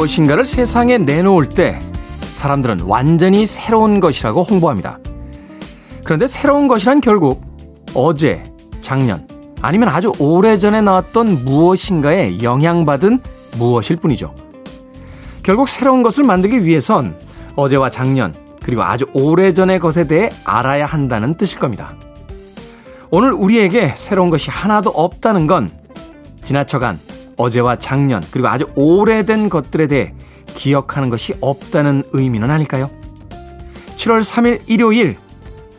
무엇인가를 세상에 내놓을 때 사람들은 완전히 새로운 것이라고 홍보합니다. 그런데 새로운 것이란 결국 어제, 작년, 아니면 아주 오래전에 나왔던 무엇인가에 영향받은 무엇일 뿐이죠. 결국 새로운 것을 만들기 위해선 어제와 작년, 그리고 아주 오래전의 것에 대해 알아야 한다는 뜻일 겁니다. 오늘 우리에게 새로운 것이 하나도 없다는 건 지나쳐간 어제와 작년, 그리고 아주 오래된 것들에 대해 기억하는 것이 없다는 의미는 아닐까요? 7월 3일 일요일,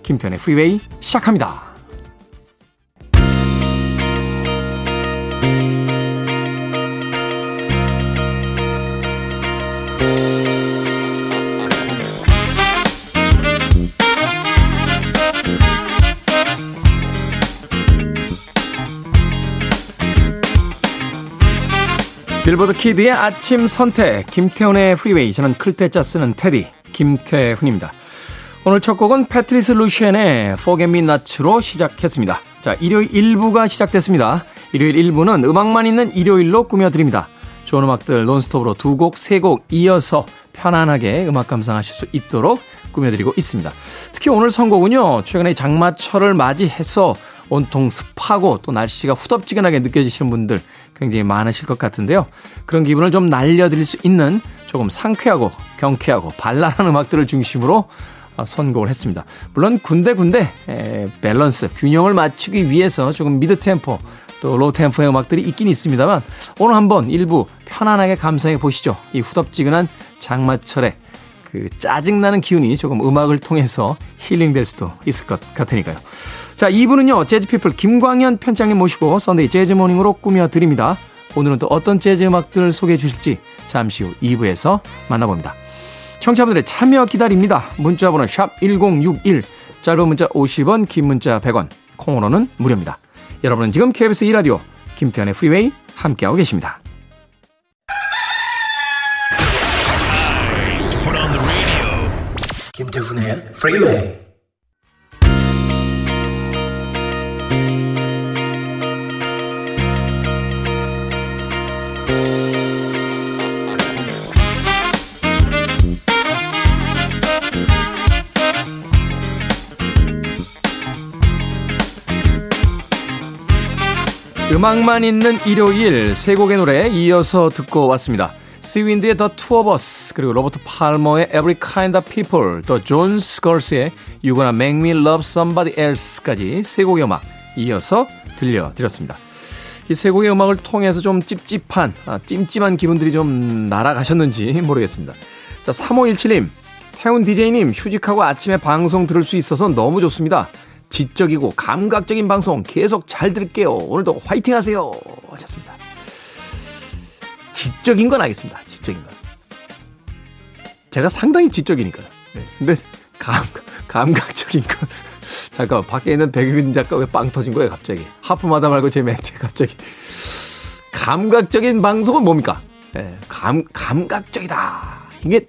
김태현의 프리웨이 시작합니다. 빌보드 키드의 아침 선택, 김태훈의 프리웨이. 저는 클 태 자 쓰는 태디, 김태훈입니다. 오늘 첫 곡은 패트리스 루시엔의 Not로 시작했습니다. 자, 일요일 1부가 시작됐습니다. 일요일 1부는 음악만 있는 일요일로 꾸며드립니다. 좋은 음악들 논스톱으로 두 곡, 세 곡 이어서 편안하게 음악 감상하실 수 있도록 꾸며드리고 있습니다. 특히 오늘 선곡은요, 최근에 장마철을 맞이해서 온통 습하고 또 날씨가 후덥지근하게 느껴지시는 분들 굉장히 많으실 것 같은데요. 그런 기분을 좀 날려드릴 수 있는 조금 상쾌하고 경쾌하고 발랄한 음악들을 중심으로 어, 선곡을 했습니다. 물론 군데군데 밸런스, 균형을 맞추기 위해서 조금 mid 템포 또 low 템포의 음악들이 있긴 있습니다만 오늘 한번 일부 편안하게 감상해 보시죠. 이 후덥지근한 장마철에 그 짜증나는 기운이 조금 음악을 통해서 힐링될 수도 있을 것 같으니까요. 자, 2부는요, 재즈피플 김광현 편집장님 모시고 Sunday Jazz Morning으로 꾸며드립니다. 오늘은 또 어떤 재즈 음악들 소개해 주실지 잠시 후 2부에서 만나봅니다. 청취자분들의 참여 기다립니다. 문자번호 샵 1061, 짧은 문자 50원, 긴 문자 100원, 콩으로는 무료입니다. 여러분은 지금 KBS 2라디오 김태훈의 프리웨이 함께하고 계십니다. 김태훈의 프리웨이 음악만 있는 일요일 세 곡의 노래 이어서 듣고 왔습니다. 스윈드의 of Us 그리고 로버트 팔머의 Every Kind of People 또 존스 걸스의 You Gonna Make Me Love Somebody Else까지 세 곡의 음악 이어서 들려드렸습니다. 이 세 곡의 음악을 통해서 좀 찝찝한 아, 찜찜한 기분들이 좀 날아가셨는지 모르겠습니다. 자 3517님 태훈 DJ님 휴직하고 아침에 방송 들을 수 있어서 너무 좋습니다. 지적이고 감각적인 방송 계속 잘 들을게요. 오늘도 화이팅 하세요. 하셨습니다. 지적인 건 알겠습니다. 지적인 건. 제가 상당히 지적이니까요. 네. 근데 감, 감각적인 건. 잠깐만, 밖에 있는 백유빈 작가 왜 빵 터진 거예요, 갑자기? 하프마다 말고 제 멘트에 갑자기. 감각적인 방송은 뭡니까? 네, 감, 감각적이다. 이게,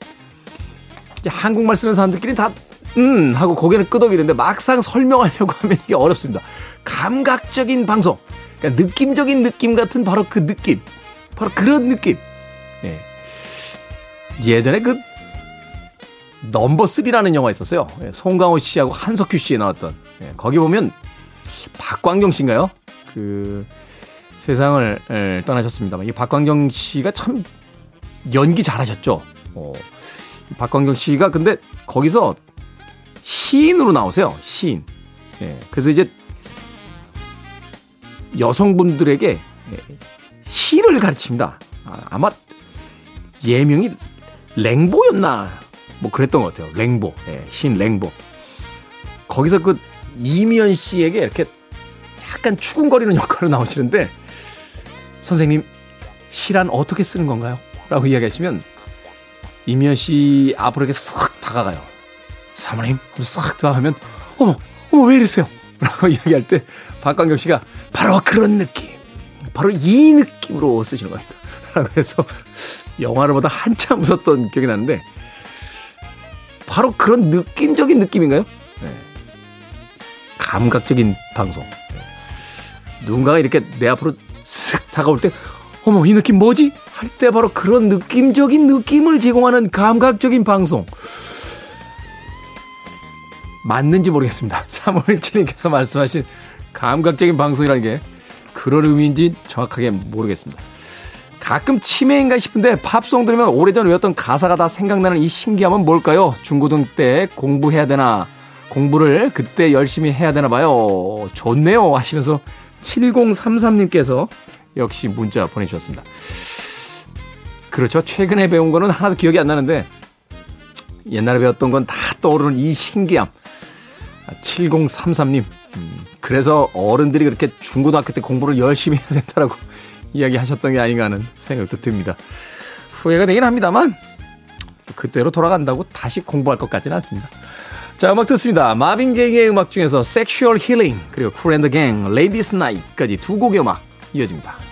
한국말 쓰는 사람들끼리 다 음, 하고 고개를 끄덕이는데 막상 설명하려고 하면 이게 어렵습니다. 감각적인 방송. 그러니까 느낌적인 느낌 같은 바로 그 느낌. 바로 그런 느낌. 예. 예전에 그 넘버 3라는 영화 있었어요. 예, 송강호 씨하고 한석규 씨에 나왔던. 예, 거기 보면 박광경 씨인가요? 그 세상을 예, 떠나셨습니다만 이 박광경 씨가 참 연기 잘하셨죠. 어, 박광경 씨가 근데 거기서 시인으로 나오세요. 시인. 예. 그래서 이제 여성분들에게 예, 시를 가르칩니다. 아, 마 예명이 랭보였나 뭐 그랬던 것 같아요. 랭보. 예, 시인 랭보. 거기서 그 이미연 씨에게 이렇게 약간 추궁거리는 역할로 나오시는데 선생님 시란 어떻게 쓰는 건가요? 라고 이야기하시면 이미연 씨 앞으로 이렇게 쓱 다가가요. 사모님 싹 들어가면 어머 어머 왜 이러세요? 라고 이야기할 때 박광경 씨가 바로 그런 느낌 바로 이 느낌으로 쓰시는 겁니다. 라고 해서 영화를 보다 한참 웃었던 기억이 나는데 바로 그런 느낌적인 느낌인가요? 네. 감각적인 방송. 네. 누군가가 이렇게 내 앞으로 쓱 다가올 때 어머 이 느낌 뭐지? 할 때 바로 그런 느낌적인 느낌을 제공하는 감각적인 방송. 맞는지 모르겠습니다. 3월1님께서 말씀하신 감각적인 방송이라는 게 그런 의미인지 정확하게 모르겠습니다. 가끔 치매인가 싶은데 팝송 들으면 오래전 외웠던 가사가 다 생각나는 이 신기함은 뭘까요? 중고등 때 공부해야 되나? 공부를 그때 열심히 해야 되나 봐요. 좋네요. 하시면서 7033님께서 역시 문자 보내주셨습니다. 그렇죠. 최근에 배운 거는 하나도 기억이 안 나는데 옛날에 배웠던 건 다 떠오르는 이 신기함. 7033님. 음, 그래서 어른들이 그렇게 중고등학교 때 공부를 열심히 해야 된다라고 이야기하셨던 게 아닌가 하는 생각도 듭니다. 후회가 되긴 합니다만 그때로 돌아간다고 다시 공부할 것 같지는 않습니다. 자, 음악 듣습니다. 마빈 게이의 음악 중에서 Sexual Healing 그리고 and the Gang, Ladies Night까지 두 곡의 음악 이어집니다.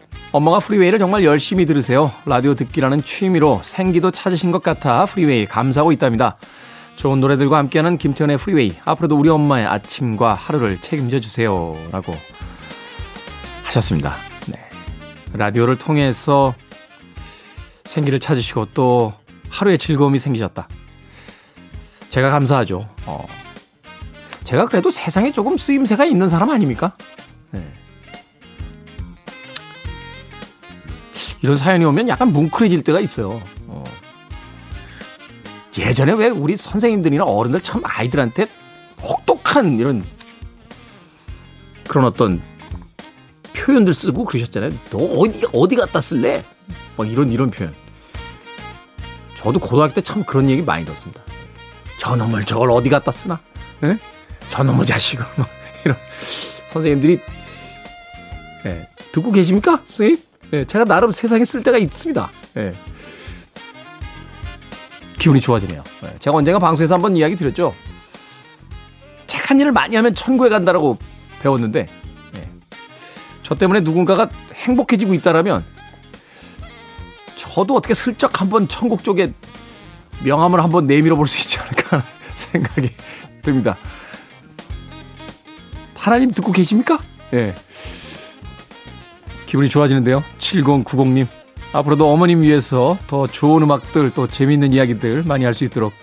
엄마가 프리웨이를 정말 열심히 들으세요. 라디오 듣기라는 취미로 생기도 찾으신 것 같아 프리웨이 감사하고 있답니다. 좋은 노래들과 함께하는 김태훈의 프리웨이. 앞으로도 우리 엄마의 아침과 하루를 책임져 주세요. 라고 하셨습니다. 네. 라디오를 통해서 생기를 찾으시고 또 하루의 즐거움이 생기셨다. 제가 감사하죠. 어. 제가 그래도 세상에 조금 쓰임새가 있는 사람 아닙니까? 네. 이런 사연이 오면 약간 뭉클해질 때가 있어요. 어. 예전에 왜 우리 선생님들이나 어른들 참 아이들한테 혹독한 이런 그런 어떤 표현들 쓰고 그러셨잖아요. 너 어디 어디 갖다 쓸래? 막 이런 이런 표현. 저도 고등학교 때 참 그런 얘기 많이 들었습니다. 저놈을 저걸 어디 갖다 쓰나? 예? 저놈의 자식을 뭐 이런 선생님들이 예, 듣고 계십니까, 선생님? 예, 제가 나름 세상에 쓸 때가 있습니다. 예. 기분이 좋아지네요. 예, 제가 언젠가 방송에서 한번 이야기 드렸죠. 착한 일을 많이 하면 천국에 간다라고 배웠는데 예. 저 때문에 누군가가 행복해지고 있다라면 저도 어떻게 슬쩍 한번 천국 쪽에 명함을 한번 내밀어 볼 수 있지 않을까 생각이 듭니다. 하나님 듣고 계십니까? 예. 네. 기분이 좋아지는데요. 7090님. 앞으로도 어머님 위해서 더 좋은 음악들 또 재미있는 이야기들 많이 할 수 있도록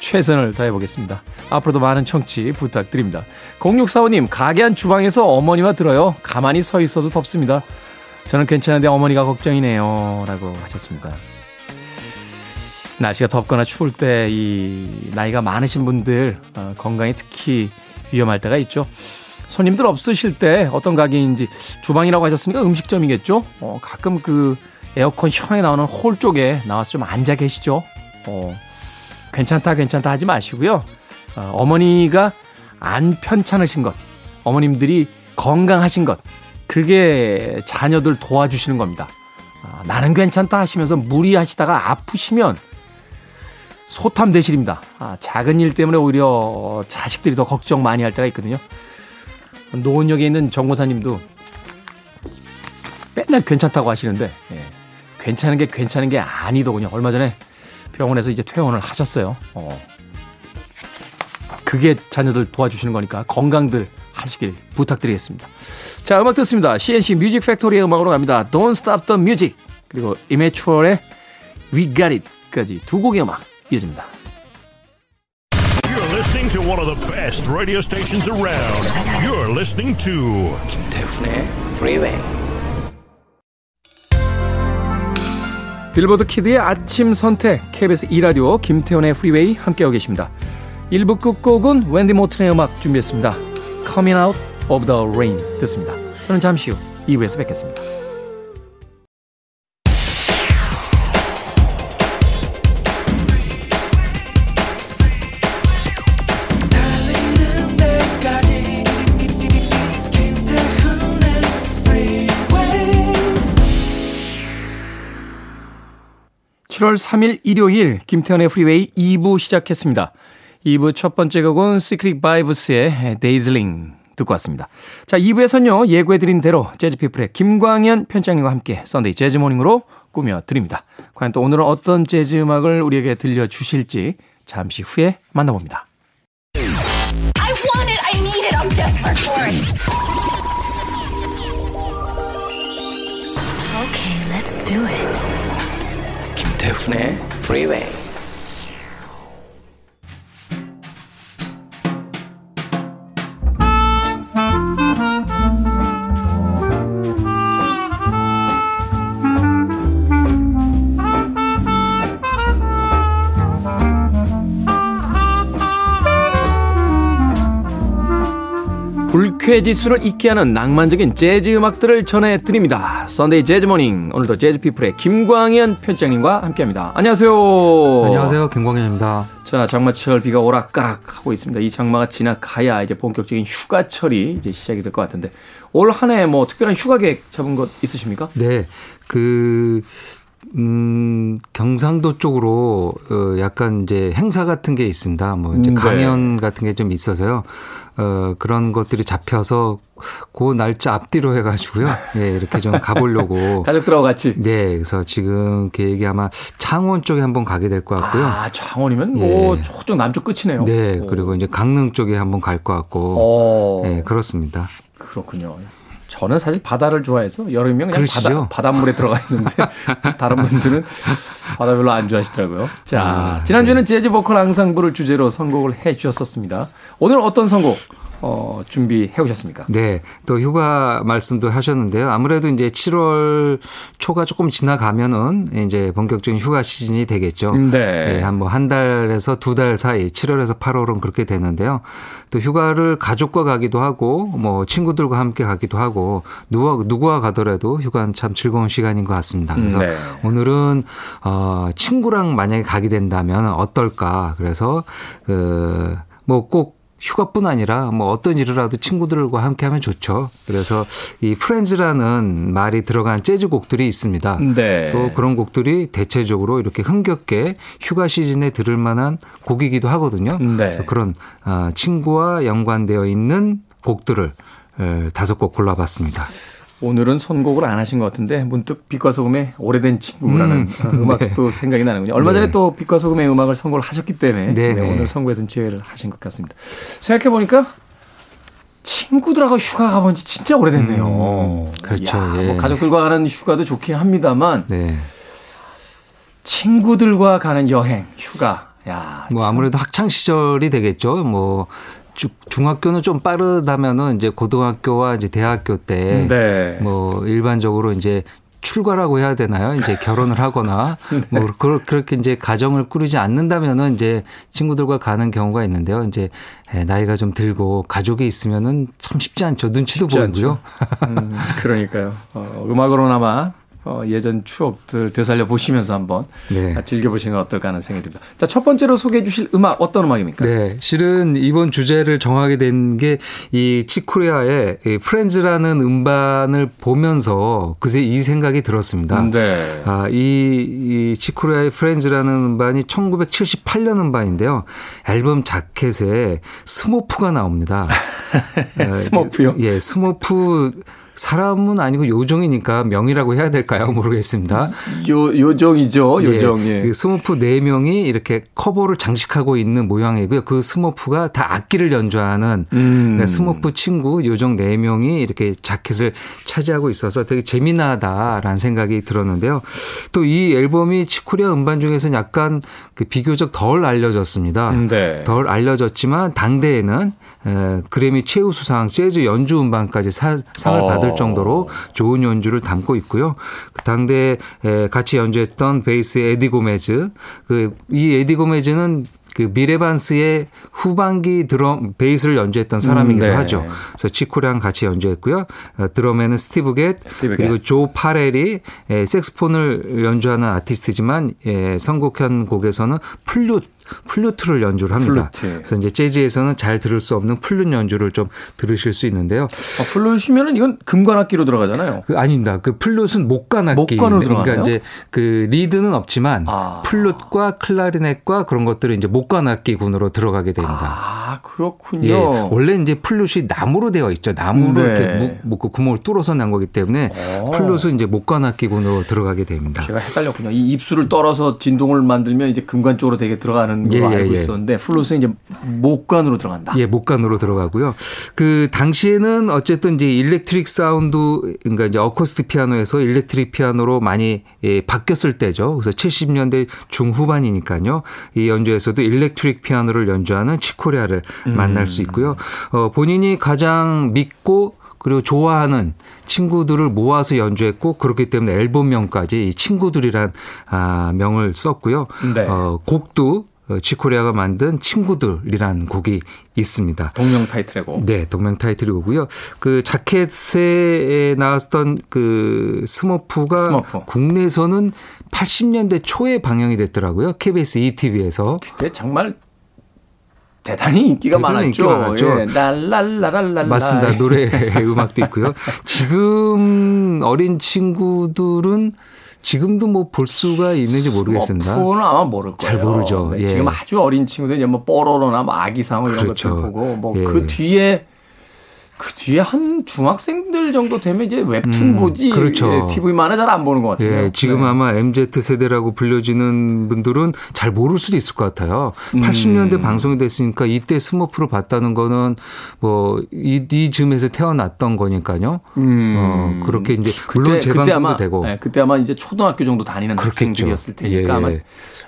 최선을 다해보겠습니다. 앞으로도 많은 청취 부탁드립니다. 0645님, 가게 한 주방에서 어머니와 들어요. 가만히 서 있어도 덥습니다. 저는 괜찮은데 어머니가 걱정이네요. 라고 하셨습니다. 날씨가 덥거나 추울 때 이 나이가 많으신 분들 어, 건강에 특히 위험할 때가 있죠. 손님들 없으실 때 어떤 가게인지 주방이라고 하셨으니까 음식점이겠죠. 어, 가끔 그 에어컨 시원하게 나오는 홀 쪽에 나와서 좀 앉아 계시죠. 어, 괜찮다 괜찮다 하지 마시고요. 어, 어머니가 안 편찮으신 것, 어머님들이 건강하신 것, 그게 자녀들 도와주시는 겁니다. 아, 나는 괜찮다 하시면서 무리하시다가 아프시면 소탐 대실입니다. 아, 작은 일 때문에 오히려 자식들이 더 걱정 많이 할 때가 있거든요. 노원역에 있는 정고사님도 맨날 괜찮다고 하시는데 예, 괜찮은 게 괜찮은 게 아니더군요. 얼마 전에 병원에서 이제 퇴원을 하셨어요. 어. 그게 자녀들 도와주시는 거니까 건강들 하시길 부탁드리겠습니다. 자, 음악 듣습니다. C&C 뮤직 팩토리의 음악으로 갑니다. Don't Stop the Music 그리고 이매추어의 We Got It까지 두 곡의 음악 이어집니다. To one of the best radio stations around. You're listening to 김태훈의 Freeway. 빌보드 키드의 아침 선택 KBS 2 라디오 김태훈의 프리웨이 함께하고 계십니다. 1부 끝곡은 웬디 모튼의 음악 준비했습니다. Come In Out of the Rain 듣습니다. 저는 잠시 후 2부에서 뵙겠습니다. 7월 3일 일요일 김태훈의 프리웨이 2부 시작했습니다. 2부 첫 번째 곡은 시크릿 바이브스의 Dazzling 듣고 왔습니다. 자, 2부에서는요, 예고해드린 대로 재즈피플의 김광현 편집장님과 함께 Sunday Jazz Morning으로 꾸며드립니다. 과연 또 오늘은 어떤 재즈 음악을 우리에게 들려주실지 잠시 후에 만나봅니다. I want it, I need it, I'm desperate for it. Okay, let's do it. 김태훈의 Freeway. 불쾌지수를 잊게 하는 낭만적인 재즈 음악들을 전해드립니다. Sunday Jazz Morning. 오늘도 재즈 피플의 김광현 편집장님과 함께합니다. 안녕하세요. 안녕하세요. 김광현입니다. 자, 장마철 비가 오락가락 하고 있습니다. 이 장마가 지나가야 이제 본격적인 휴가철이 이제 시작이 될 것 같은데 올 한해 뭐 특별한 휴가 계획 잡은 것 있으십니까? 네. 그 음, 경상도 쪽으로 어 약간 이제 행사 같은 게 있습니다. 뭐 이제 음, 네. 강연 같은 게 좀 있어서요. 어 그런 것들이 잡혀서 그 날짜 앞뒤로 해 가지고요. 예, 이렇게 좀 가보려고. 가족들하고 같이. 네. 그래서 지금 계획이 아마 창원 쪽에 한번 가게 될 것 같고요. 아, 창원이면 뭐 예. 저쪽 남쪽 끝이네요. 네. 그리고 이제 강릉 쪽에 한번 갈 것 같고. 오. 네, 그렇습니다. 그렇군요. 저는 사실 바다를 좋아해서 여름이면 그냥 바다, 바닷물에 들어가 있는데 다른 분들은 바다 별로 안 좋아하시더라고요. 자, 아, 지난주에는 네. 재즈 보컬 앙상블을 주제로 선곡을 해 주셨었습니다. 오늘 어떤 선곡 어, 준비해 오셨습니까? 네. 또 휴가 말씀도 하셨는데요. 아무래도 이제 7월 초가 조금 지나가면은 이제 본격적인 휴가 시즌이 되겠죠. 네. 네 한뭐 한 달에서 두 달 사이 7월에서 8월은 그렇게 되는데요. 또 휴가를 가족과 가기도 하고 뭐 친구들과 함께 가기도 하고 누구와, 누구와 가더라도 휴가는 참 즐거운 시간인 것 같습니다. 그래서 네. 오늘은 어, 친구랑 만약에 가게 된다면 어떨까. 그래서 그뭐꼭 휴가뿐 아니라 뭐 어떤 일을 하도 친구들과 함께 하면 좋죠. 그래서 이 프렌즈라는 말이 들어간 재즈 곡들이 있습니다. 네. 또 그런 곡들이 대체적으로 이렇게 흥겹게 휴가 시즌에 들을 만한 곡이기도 하거든요. 네. 그래서 그런 아, 친구와 연관되어 있는 곡들을 다섯 곡 골라봤습니다. 오늘은 선곡을 안 하신 것 같은데 문득 빛과 소금의 오래된 친구라는 음, 악도 네. 생각이 나는군요. 얼마 전에 네. 또 빛과 소금의 음악을 선곡을 하셨기 때문에 네, 네, 오늘 선곡에서는 지혜를 하신 것 같습니다. 생각해 보니까 친구들하고 휴가 가본 지 진짜 오래됐네요. 음, 그렇죠. 야, 예. 뭐 가족들과 가는 휴가도 좋긴 합니다만 네. 친구들과 가는 여행, 휴가. 야, 뭐 아무래도 학창 시절이 되겠죠. 뭐 중학교는 좀 빠르다면은 이제 고등학교와 이제 대학교 때뭐 네. 뭐 일반적으로 이제 출가라고 해야 되나요? 이제 결혼을 하거나 뭐 그렇게 이제 가정을 꾸리지 않는다면은 이제 친구들과 가는 경우가 있는데요. 이제 나이가 좀 들고 가족이 있으면은 참 쉽지 않죠. 눈치도 쉽지 보이고요. 음, 그러니까요. 어, 음악으로나마 어, 예전 추억들 되살려 보시면서 한번 네. 즐겨 보시는 건 어떨까 하는 생각이 듭니다. 자, 첫 번째로 소개해 주실 음악 어떤 음악입니까? 네. 실은 이번 주제를 정하게 된 게 이 치코리아의 이 프렌즈라는 음반을 보면서 그새 이 생각이 들었습니다. 네. 아, 이, 이 칙 코리아의 Friends라는 음반이 1978년 음반인데요. 앨범 자켓에 스머프가 나옵니다. 스머프요? 예, 스머프 사람은 아니고 요정이니까 명이라고 해야 될까요? 모르겠습니다. 요 요정이죠. 예, 요정. 예. 그 스머프 네 명이 이렇게 커버를 장식하고 있는 모양이고요. 그 스머프가 다 악기를 연주하는 음. 그러니까 스머프 친구 요정 네 명이 이렇게 자켓을 차지하고 있어서 되게 재미나다라는 생각이 들었는데요. 또 이 앨범이 치코리아 음반 중에서는 약간 그 비교적 덜 알려졌습니다. 네. 덜 알려졌지만 당대에는 그래미 최우수상 재즈 연주 음반까지 사, 상을 어. 받을 정도로 좋은 연주를 담고 있고요. 그 당대 같이 연주했던 베이스 에디 고메즈 그 이 에디 고메즈는 그 미레반스의 후반기 드럼 베이스를 연주했던 사람이기도 음, 네. 하죠. 그래서 치코랑 같이 연주했고요. 어, 드럼에는 스티브 겟 스티브 그리고 겟. 조 파렐이 섹스폰을 연주하는 아티스트지만 예, 선곡한 곡에서는 플룻 플루트를 연주를 합니다. 플루트. 그래서 이제 재즈에서는 잘 들을 수 없는 플룻 연주를 좀 들으실 수 있는데요. 아, 플룻이면은 이건 금관악기로 들어가잖아요. 그 아닙니다. 그 플룻은 목관악기. 목관으로 들어가요. 그러니까 이제 그 리드는 없지만 아. 플룻과 클라리넷과 그런 것들은 이제 목관악기군으로 들어가게 됩니다. 아 그렇군요. 예, 원래 이제 플룻이 나무로 되어 있죠. 나무로 네. 이렇게 목, 그 구멍을 뚫어서 난 거기 때문에 오. 어. 플룻은 이제 목관악기군으로 들어가게 됩니다. 제가 헷갈렸군요. 이 입술을 떨어서 진동을 만들면 이제 금관 쪽으로 되게 들어가는 걸 예, 예, 알고 예. 있었는데 플룻은 이제 목관으로 들어간다. 예, 목관으로 들어가고요. 그 당시에는 어쨌든 이제 electric 사운드 그러니까 이제 어쿠스틱 피아노에서 electric 피아노로 많이 예, 바뀌었을 때죠. 그래서 70년대 중후반이니까요. 이 연주에서도 electric 피아노를 연주하는 칙 코리아를 음. 만날 수 있고요. 어, 본인이 가장 믿고 그리고 좋아하는 친구들을 모아서 연주했고 그렇기 때문에 앨범명까지 이 친구들이란 아, 명을 썼고요. 네. 어, 곡도 칙 코리아가 만든 친구들이란 곡이 있습니다. 동명 타이틀의 곡. 네, 동명 타이틀의 곡이고요. 그 자켓에 나왔던 그 스머프가 스머프. 국내에서는 80년대 초에 방영이 됐더라고요. KBS ETV에서. 그때 정말 대단히 인기가 대단히 많았죠. 인기가 많았죠. 예. 랄랄라랄랄라. 맞습니다. 노래 음악도 있고요. 지금 어린 친구들은 지금도 뭐 볼 수가 있는지 모르겠습니다. 스머프는 아마 모를 거예요. 잘 모르죠. 네, 예. 지금 아주 어린 친구들 이제 뭐 뽀로로나 뭐 아기상어 이런 그렇죠. 것들 보고 뭐그 예. 뒤에 그 뒤에 한 중학생들 정도 되면 이제 웹툰 음, 보지 그렇죠. TV만은 잘안 보는 것 같아요. 예, 지금 네. 아마 MZ 세대라고 불려지는 분들은 잘 모를 수도 있을 것 같아요. 음. 80년대 방송이 됐으니까 이때 스머프를 봤다는 거는 뭐 이, 이 즈음에서 태어났던 거니까요. 음. 어, 그렇게 이제 물론 그때, 재방송도 그때 아마, 되고. 네, 그때 아마 이제 초등학교 정도 다니는 그렇겠죠. 학생들이었을 테니까 예. 아마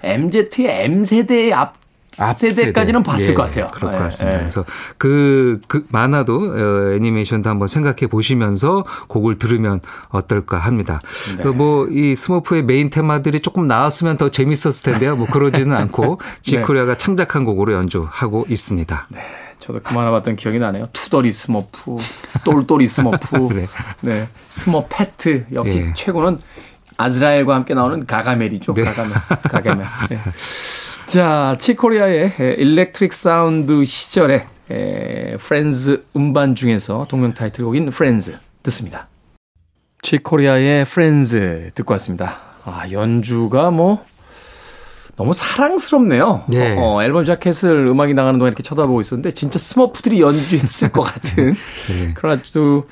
MZ의 M 세대의 앞 세대까지는 봤을 예, 것 같아요. 그럴 것 예, 같습니다. 예. 그래서 그, 그 만화도 어, 애니메이션도 한번 생각해 보시면서 곡을 들으면 어떨까 합니다. 네. 그 뭐이 스머프의 메인 테마들이 조금 나왔으면 더 재밌었을 텐데요. 뭐 그러지는 않고 칙 코리아가 네. 창작한 곡으로 연주하고 있습니다. 네. 저도 그 만화 봤던 기억이 나네요. 투덜이 스머프, 똘똘이 스머프, 네. 네. 스머페트 역시 예. 최고는 아즈라엘과 함께 나오는 가가멜이죠. 네. 가가멜. 가가멜. 네. 자, 칙 코리아의 electric 사운드 시절에 Friends 음반 중에서 동명 타이틀곡인 Friends 듣습니다. 칙 코리아의 Friends 듣고 왔습니다. 아, 연주가 뭐 너무 사랑스럽네요. 네. 어, 앨범 자켓을 음악이 나가는 동안 이렇게 쳐다보고 있었는데 진짜 스머프들이 연주했을 것 같은 네. 그런 아주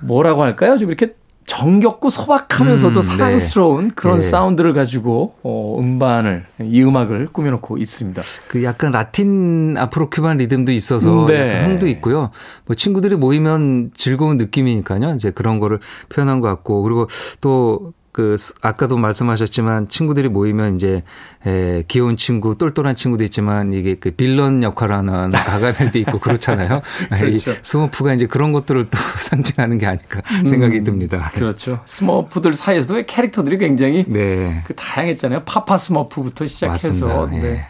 뭐라고 할까요? 좀 이렇게 정겹고 소박하면서도 음, 네. 사랑스러운 네. 그런 네. 사운드를 가지고 어, 음반을 이 음악을 꾸며놓고 있습니다. 그 약간 라틴 아프로큐반 리듬도 있어서 네. 흥도 있고요. 뭐 친구들이 모이면 즐거운 느낌이니까요. 이제 그런 거를 표현한 것 같고 그리고 또 그 아까도 말씀하셨지만 친구들이 모이면 이제 에, 귀여운 친구, 똘똘한 친구도 있지만 이게 그 빌런 역할을 하는 가가멜도 있고 그렇잖아요. 그렇죠. 이 스머프가 이제 그런 것들을 또 상징하는 게 아닐까 생각이 음, 듭니다. 그렇죠. 스머프들 사이에서도 캐릭터들이 굉장히 네. 그 다양했잖아요. 파파 스머프부터 시작해서 네. 네.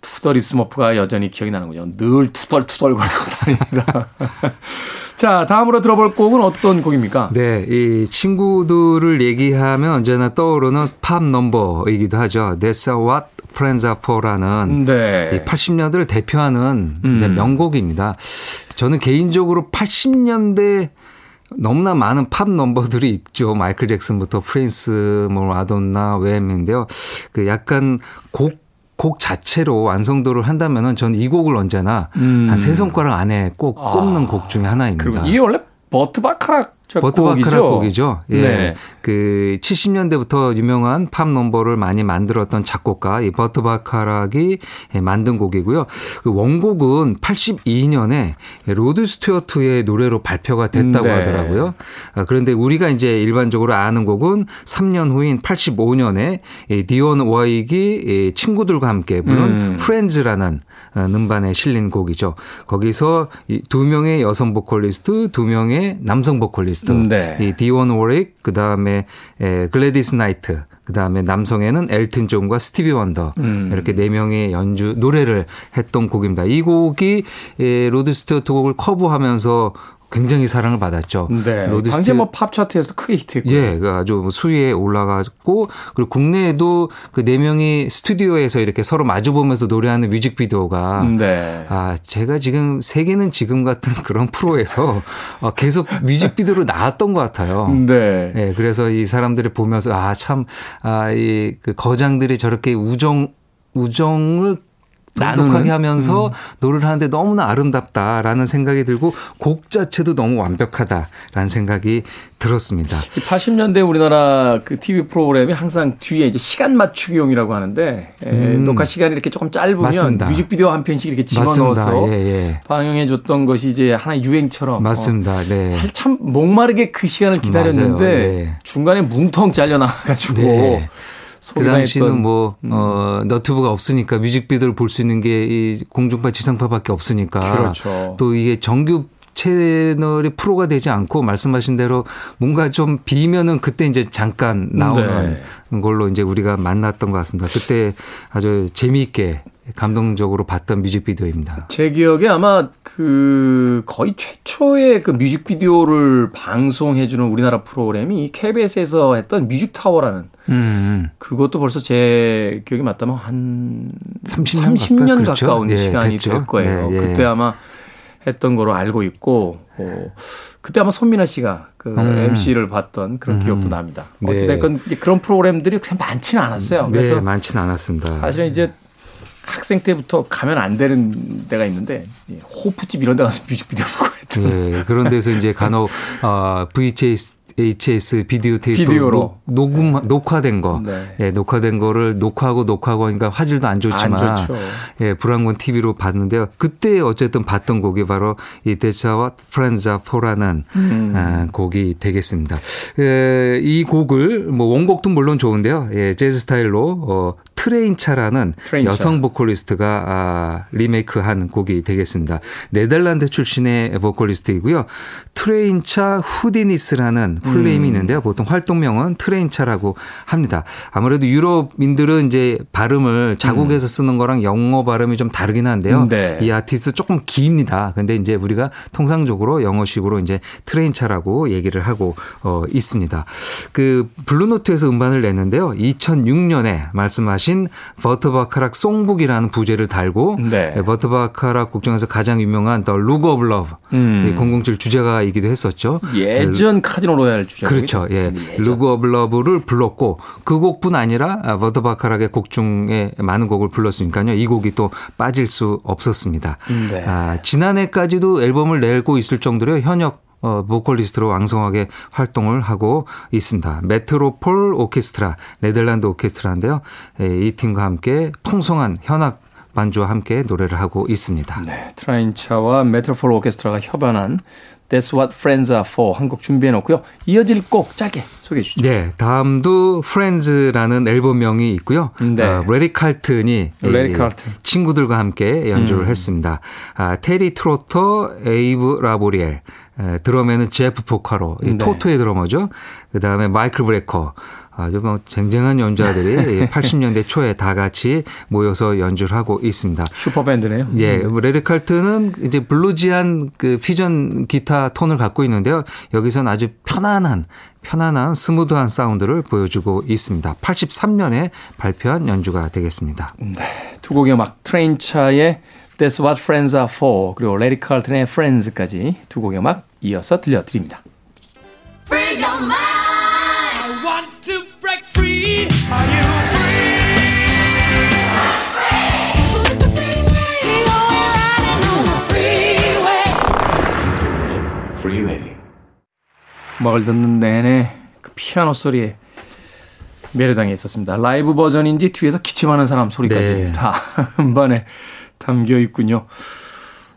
투덜이 스머프가 여전히 기억이 나는군요. 늘 투덜투덜거리고 다닙니다. 자, 다음으로 들어볼 곡은 어떤 곡입니까? 네, 이 친구들을 얘기하면 언제나 떠오르는 팝 넘버이기도 하죠. That's What Friends Are For라는 네. 이 80년대를 대표하는 음. 이제 명곡입니다. 저는 개인적으로 80년대 너무나 많은 팝 넘버들이 있죠. 마이클 잭슨부터 프린스, 뭐 마돈나, 왬인데요. 그 약간 곡 곡 자체로 완성도를 한다면은 저는 이 곡을 언제나 음. 한세 손가락 안에 꼭 꼽는 아. 곡 중에 하나입니다. 그리고 이게 원래 버트 바카락 버트 바카락 곡이죠. 예. 네. 그 70년대부터 유명한 팝 넘버를 많이 만들었던 작곡가 이 버트 바카락이 만든 곡이고요. 그 원곡은 82년에 로드 스튜어트의 노래로 발표가 됐다고 네. 하더라고요. 아, 그런데 우리가 이제 일반적으로 아는 곡은 3년 후인 85년에 디온 워릭이 친구들과 함께 부른 음. Friends라는 어, 음반에 실린 곡이죠. 거기서 두 명의 여성 보컬리스트, 두 명의 남성 보컬리스트, 네. 이 디온 워릭, 그 다음에 글래디스 나이트, 그 다음에 남성에는 엘튼 존과 스티비 원더 음. 이렇게 네 명의 연주 노래를 했던 곡입니다. 이 곡이 로드 스튜어트 곡을 커버하면서 굉장히 사랑을 받았죠. 네. 로드 당시 뭐팝 차트에서 크게 히트했고. 예, 그 아주 수위에 올라갔고 그리고 국내에도 그 네 명이 스튜디오에서 이렇게 서로 마주 보면서 노래하는 뮤직비디오가 네. 아 제가 지금 세계는 지금 같은 그런 프로에서 어, 계속 뮤직비디오로 나왔던 것 같아요. 네. 예, 그래서 이 사람들이 보면서 아 참 아이그 거장들이 저렇게 우정 우정을 나누하게 하면서 음. 노래를 하는데 너무나 아름답다라는 생각이 들고 곡 자체도 너무 완벽하다라는 생각이 들었습니다. 80년대 우리나라 그 TV 프로그램이 항상 뒤에 이제 시간 맞추기용이라고 하는데 예, 음. 녹화 시간이 이렇게 조금 짧으면 맞습니다. 뮤직비디오 한 편씩 이렇게 집어넣어서 예, 예. 방영해 줬던 것이 이제 하나의 유행처럼 맞습니다. 어, 네. 참 목마르게 그 시간을 기다렸는데 네. 중간에 뭉텅 잘려 나가지고 네. 그 당시는 뭐 음. 어, 너튜브가 없으니까 뮤직비디오를 볼 수 있는 게 이 공중파 지상파밖에 없으니까 그렇죠. 또 이게 정규 채널이 프로가 되지 않고 말씀하신 대로 뭔가 좀 비면은 그때 이제 잠깐 나오는 네. 걸로 이제 우리가 만났던 것 같습니다. 그때 아주 재미있게 감동적으로 봤던 뮤직비디오입니다. 제 기억에 아마 그 거의 최초의 그 뮤직비디오를 방송해주는 우리나라 프로그램이 KBS에서 했던 뮤직타워라는 음. 그것도 벌써 제 기억이 맞다면 한 30년, 30년 그렇죠? 가까운 예, 시간이 됐죠. 될 거예요. 네, 예. 그때 아마 했던 거로 알고 있고 어, 그때 아마 손민아 씨가 그 음. MC를 봤던 그런 음. 기억도 납니다. 네. 어찌됐건 그런 프로그램들이 그냥 많지는 않았어요. 네, 그래서 네, 많지는 않았습니다. 사실은 이제 학생 때부터 가면 안 되는 데가 있는데 호프집 이런 데 가서 뮤직비디오 보고 했던. 네, 그런 데서 이제 간혹 어, VHS HS 비디오 테이프 비디오로 녹음 녹화된 거, 네. 예, 녹화된 거를 녹화하고 녹화하고 하니까 화질도 안 좋지만 안 예, 불안군 TV로 봤는데요. 그때 어쨌든 봤던 곡이 바로 이 That's What Friends Are For라는 음. 아, 곡이 되겠습니다. 예, 이 곡을 뭐 원곡도 물론 좋은데요. 예, 재즈 스타일로 어, 트레인차라는 트레인차. 여성 보컬리스트가 아, 리메이크한 곡이 되겠습니다. 네덜란드 출신의 보컬리스트이고요. 트레인차 후디니스라는 full name이 음. 있는데요. 보통 활동명은 트레인차라고 합니다. 아무래도 유럽인들은 이제 발음을 자국에서 음. 쓰는 거랑 영어 발음이 좀 다르긴 한데요. 네. 이 아티스트 조금 깁니다. 근데 이제 우리가 통상적으로 영어식으로 이제 트레인차라고 얘기를 하고 어, 있습니다. 그 블루노트에서 음반을 냈는데요. 2006년에 말씀하신 버트 바카락 songbook이라는 부제를 달고 네. 버트 바카락 곡 중에서 가장 유명한 The Look of Love 음. 007 주제가이기도 했었죠. 예전 Casino Royale 주제 그렇죠. 예. Look of Love를 불렀고 그 곡뿐 아니라 버트 바카락의 곡 중에 많은 곡을 불렀으니까요. 이 곡이 또 빠질 수 없었습니다. 네. 아, 지난해까지도 앨범을 내고 있을 정도로 현역 어, 보컬리스트로 왕성하게 활동을 하고 있습니다. 메트로폴 오케스트라, 네덜란드 오케스트라인데요. 예, 이 팀과 함께 풍성한 현악 반주와 함께 노래를 하고 있습니다. 네, 트레인차와 메트로폴 오케스트라가 협연한 That's What Friends Are For 한곡 준비해 놓고요. 이어질 곡 짧게 소개해 주시죠. 네, 다음도 Friends라는 앨범명이 있고요. 네. 어, 레리 칼튼이 레리 칼튼 친구들과 함께 연주를 음. 했습니다. 아, 테리 트로터, 에이브 라보리엘, 드럼에는 제프 포카로, 네. 토토의 드러머죠. 그 다음에 마이클 브레커, 아주 뭐 쟁쟁한 연주자들이 80년대 초에 다 같이 모여서 연주를 하고 있습니다. 슈퍼밴드네요. 예, 뭐 레리 칼튼은 이제 bluesy한 그 퓨전 기타 톤을 갖고 있는데요. 여기서는 아주 편안한 편안한 스무드한 사운드를 보여주고 있습니다. 83년에 발표한 연주가 되겠습니다. 네, 두 곡의 음악 트레인차의 That's What Friends Are For 그리고 레리 칼튼의 Friends까지 두 곡의 음악 이어서 들려드립니다. 음악을 듣는 내내 그 피아노 소리에 매료당해 있었습니다. 라이브 버전인지 뒤에서 기침하는 사람 소리까지 네. 다 한번에 담겨 있군요.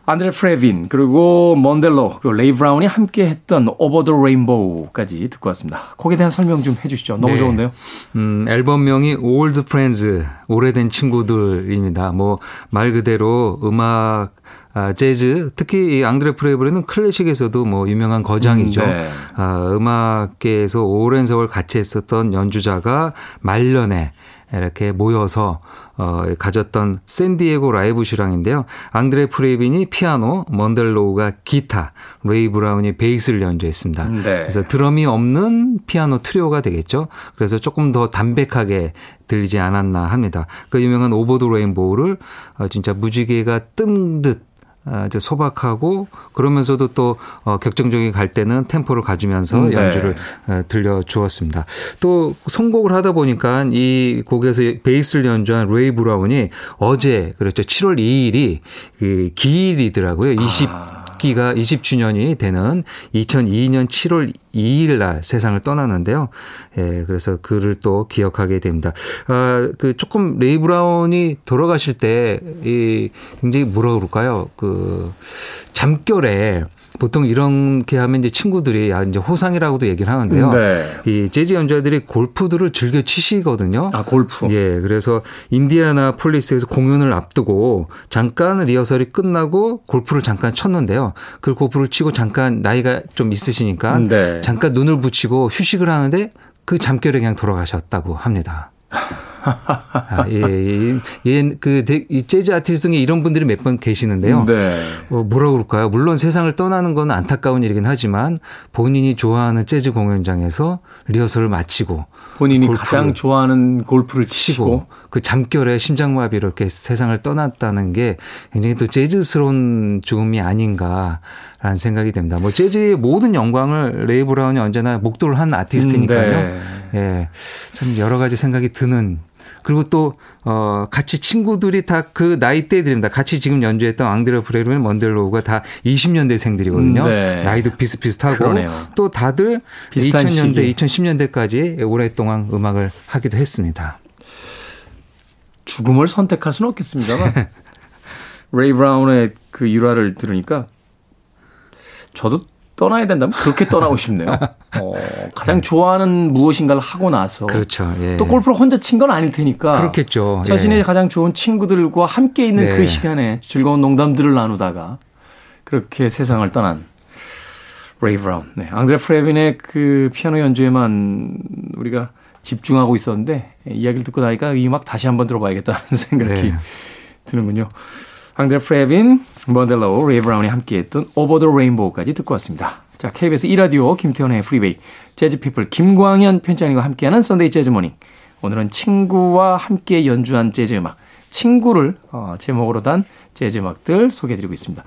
안드레 프레빈 그리고 먼델 로 그리고 레이 브라운이 함께 했던 Over the Rainbow까지 듣고 왔습니다. 곡에 대한 설명 좀 해주시죠. 너무 네. 좋은데요. 음, 앨범명이 Old Friends 오래된 친구들입니다. 뭐 말 그대로 음악 아, 재즈 특히 이 앙드레 프레빈은 클래식에서도 뭐 유명한 거장이죠. 음, 네. 아, 음악계에서 오랜 세월 같이 했었던 연주자가 말년에 이렇게 모여서 어, 가졌던 샌디에고 라이브 실황인데요. 앙드레 프레빈이 피아노, 먼델 로우가 기타, 레이 브라운이 베이스를 연주했습니다. 네. 그래서 드럼이 없는 피아노 트리오가 되겠죠. 그래서 조금 더 담백하게 들리지 않았나 합니다. 그 유명한 Over the Rainbow를 어, 진짜 무지개가 뜬듯 아, 이제 소박하고 그러면서도 또 어, 격정적인 갈 때는 템포를 가지면서 네. 연주를 어, 들려 주었습니다. 또 선곡을 하다 보니까 이 곡에서 베이스를 연주한 레이 브라운이 어제 그렇죠. 7월 2일이 그 기일이더라고요. 20 아. 기가 20주년이 되는 2002년 7월 2일 날 세상을 떠났는데요. 예, 그래서 그를 또 기억하게 됩니다. 아, 그 조금 레이 브라운이 돌아가실 때 이 굉장히 뭐라 그럴까요? 그 잠결에 보통 이렇게 하면 이제 친구들이 야 이제 호상이라고도 얘기를 하는데요. 네. 이 재즈 연주자들이 골프들을 즐겨 치시거든요. 아 골프. 예, 그래서 인디아나 폴리스에서 공연을 앞두고 잠깐 리허설이 끝나고 골프를 잠깐 쳤는데요. 그 골프를 치고 잠깐 나이가 좀 있으시니까 네. 잠깐 눈을 붙이고 휴식을 하는데 그 잠결에 그냥 돌아가셨다고 합니다. 아, 예, 예, 예, 그, 이 재즈 아티스트 중에 이런 분들이 몇 번 계시는데요. 네. 어, 뭐라 그럴까요? 물론 세상을 떠나는 건 안타까운 일이긴 하지만 본인이 좋아하는 재즈 공연장에서 리허설을 마치고 본인이 가장 좋아하는 골프를 치고 그 잠결에 심장마비로 이렇게 세상을 떠났다는 게 굉장히 또 재즈스러운 죽음이 아닌가라는 생각이 됩니다. 뭐 재즈의 모든 영광을 레이 브라운이 언제나 목도를 한 아티스트니까요. 음, 네. 예. 참 여러 가지 생각이 드는 그리고 또, 어, 같이 친구들이 다 그 나이대들입니다. 같이 지금 연주했던 앙드레 브레르 먼델로우가 다 20년대생들이거든요. 네. 나이도 비슷비슷하고. 그러네요. 또 다들 2000년대, 시기. 2010년대까지 오랫동안 음악을 하기도 했습니다. 죽음을 선택할 수는 없겠습니다만. 레이 브라운의 그 일화를 들으니까 저도 떠나야 된다면 그렇게 떠나고 싶네요. 어, 가장 좋아하는 무엇인가를 하고 나서 그렇죠. 예. 또 골프를 혼자 친 건 아닐 테니까 그렇겠죠. 예. 자신의 예. 가장 좋은 친구들과 함께 있는 네. 그 시간에 즐거운 농담들을 나누다가 그렇게 세상을 떠난 레이 브라운. 네. 앙드레 프레빈의 그 피아노 연주에만 우리가 집중하고 있었는데 이야기를 듣고 나니까 이 음악 다시 한번 들어봐야겠다는 생각이 네. 드는군요. 앙드레 프레빈, 먼델 로, 레이 브라운이 함께했던 Over the Rainbow까지 듣고 왔습니다. 자, KBS 2라디오 김태현의 프리웨이, 재즈피플 김광현 편집장님과 함께하는 썬데이 재즈모닝. 오늘은 친구와 함께 연주한 재즈 음악, 친구를 어, 제목으로 단 재즈 음악들 소개해드리고 있습니다.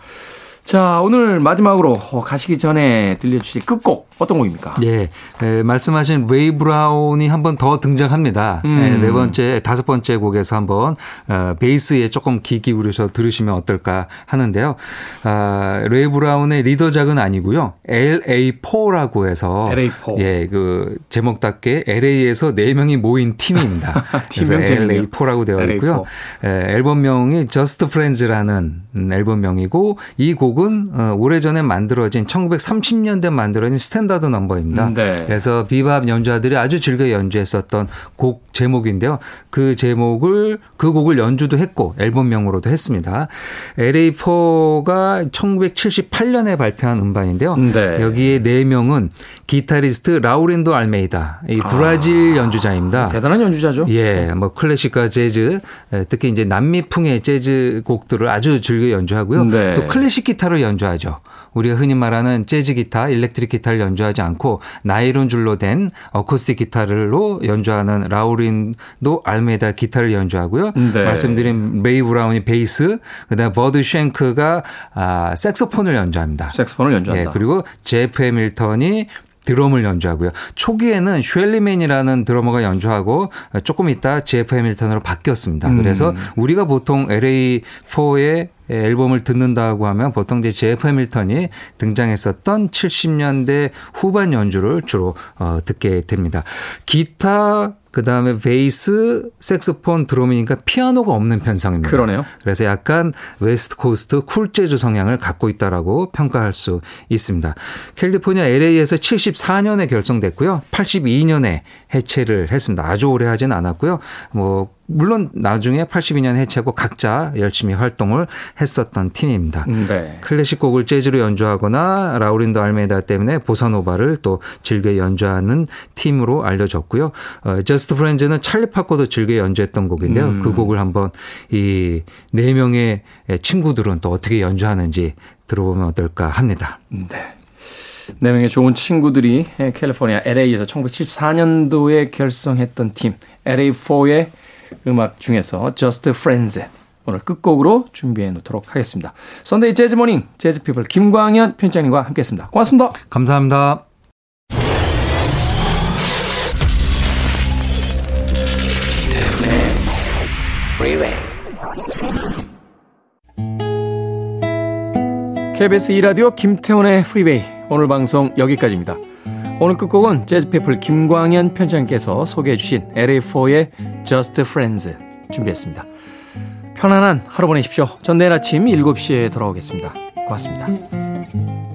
자, 오늘 마지막으로 가시기 전에 들려주실 끝곡 어떤 곡입니까? 예, 네, 말씀하신 레이 브라운이 한 번 더 등장합니다. 음. 네, 네, 번째, 다섯 번째 곡에서 한번 어, 베이스에 조금 귀 기울여서 들으시면 어떨까 하는데요. 아, 레이 브라운의 리더작은 아니고요. LA4라고 해서 LA4. 예, 그 제목답게 LA에서 네 명이 모인 팀입니다. 팀명 LA4라고 되어 있고요. 예, 앨범명이 Just Friends라는 앨범명이고 이 곡. 곡은 어, 오래전에 만들어진 1930년대 만들어진 스탠다드 넘버입니다. 음, 네. 그래서 비밥 연주자들이 아주 즐겨 연주했었던 곡 제목인데요. 그 제목을 그 곡을 연주도 했고 앨범명으로도 했습니다. LA4가 1978년에 발표한 음반인데요. 음, 네. 여기에 네 명은 기타리스트 라우린도 알메이다. 이 브라질 아, 연주자입니다. 대단한 연주자죠. 예, 뭐 클래식과 재즈, 특히 이제 남미풍의 재즈 곡들을 아주 즐겨 연주하고요. 네. 또 클래식 기타 를 연주하죠. 우리가 흔히 말하는 재즈 기타, 일렉트릭 기타를 연주하지 않고 나이론 줄로 된 어쿠스틱 기타를로 연주하는 라우린도 알메이다 기타를 연주하고요. 네. 말씀드린 레이 브라운이 베이스, 그다음 버드 쉔크가 아, 색소폰을 연주합니다. 색소폰을 연주한다. 예, 그리고 제프 해밀턴이 드럼을 연주하고요. 초기에는 쉘리맨이라는 드러머가 연주하고 조금 있다 제프 해밀턴으로 바뀌었습니다. 음. 그래서 우리가 보통 LA4의 앨범을 듣는다고 하면 보통 이제 제프 해밀턴이 등장했었던 70년대 후반 연주를 주로 어, 듣게 됩니다. 기타 그 다음에 베이스, 색소폰, 드럼이니까 피아노가 없는 편성입니다. 그러네요. 그래서 약간 West Coast 쿨 재즈 성향을 갖고 있다라고 평가할 수 있습니다. 캘리포니아 LA에서 74년에 결성됐고요. 82년에 해체를 했습니다. 아주 오래 하진 않았고요. 뭐 물론 나중에 82년 해체하고 각자 열심히 활동을 했었던 팀입니다. 네. 클래식 곡을 재즈로 연주하거나 라우린도 알메이다 때문에 보사노바를 또 즐겨 연주하는 팀으로 알려졌고요. 어, Just Friends는 찰리 파커도 즐겨 연주했던 곡인데요. 음. 그 곡을 한번 이 네 명의 친구들은 또 어떻게 연주하는지 들어보면 어떨까 합니다. 네. 네 명의 좋은 친구들이 캘리포니아 LA에서 1974년도에 결성했던 팀 LA4의 음악 중에서 Just Friends 오늘 끝곡으로 준비해 놓도록 하겠습니다. 선데이 재즈 모닝 재즈 피플 김광현 편집장님과 함께했습니다. 고맙습니다. 감사합니다. KBS 2라디오 김태훈의 프리웨이 오늘 방송 여기까지입니다. 오늘 끝곡은 재즈피플 김광현 편장께서 소개해 주신 LA4의 Just Friends 준비했습니다. 편안한 하루 보내십시오. 전 내일 아침 7시에 돌아오겠습니다. 고맙습니다.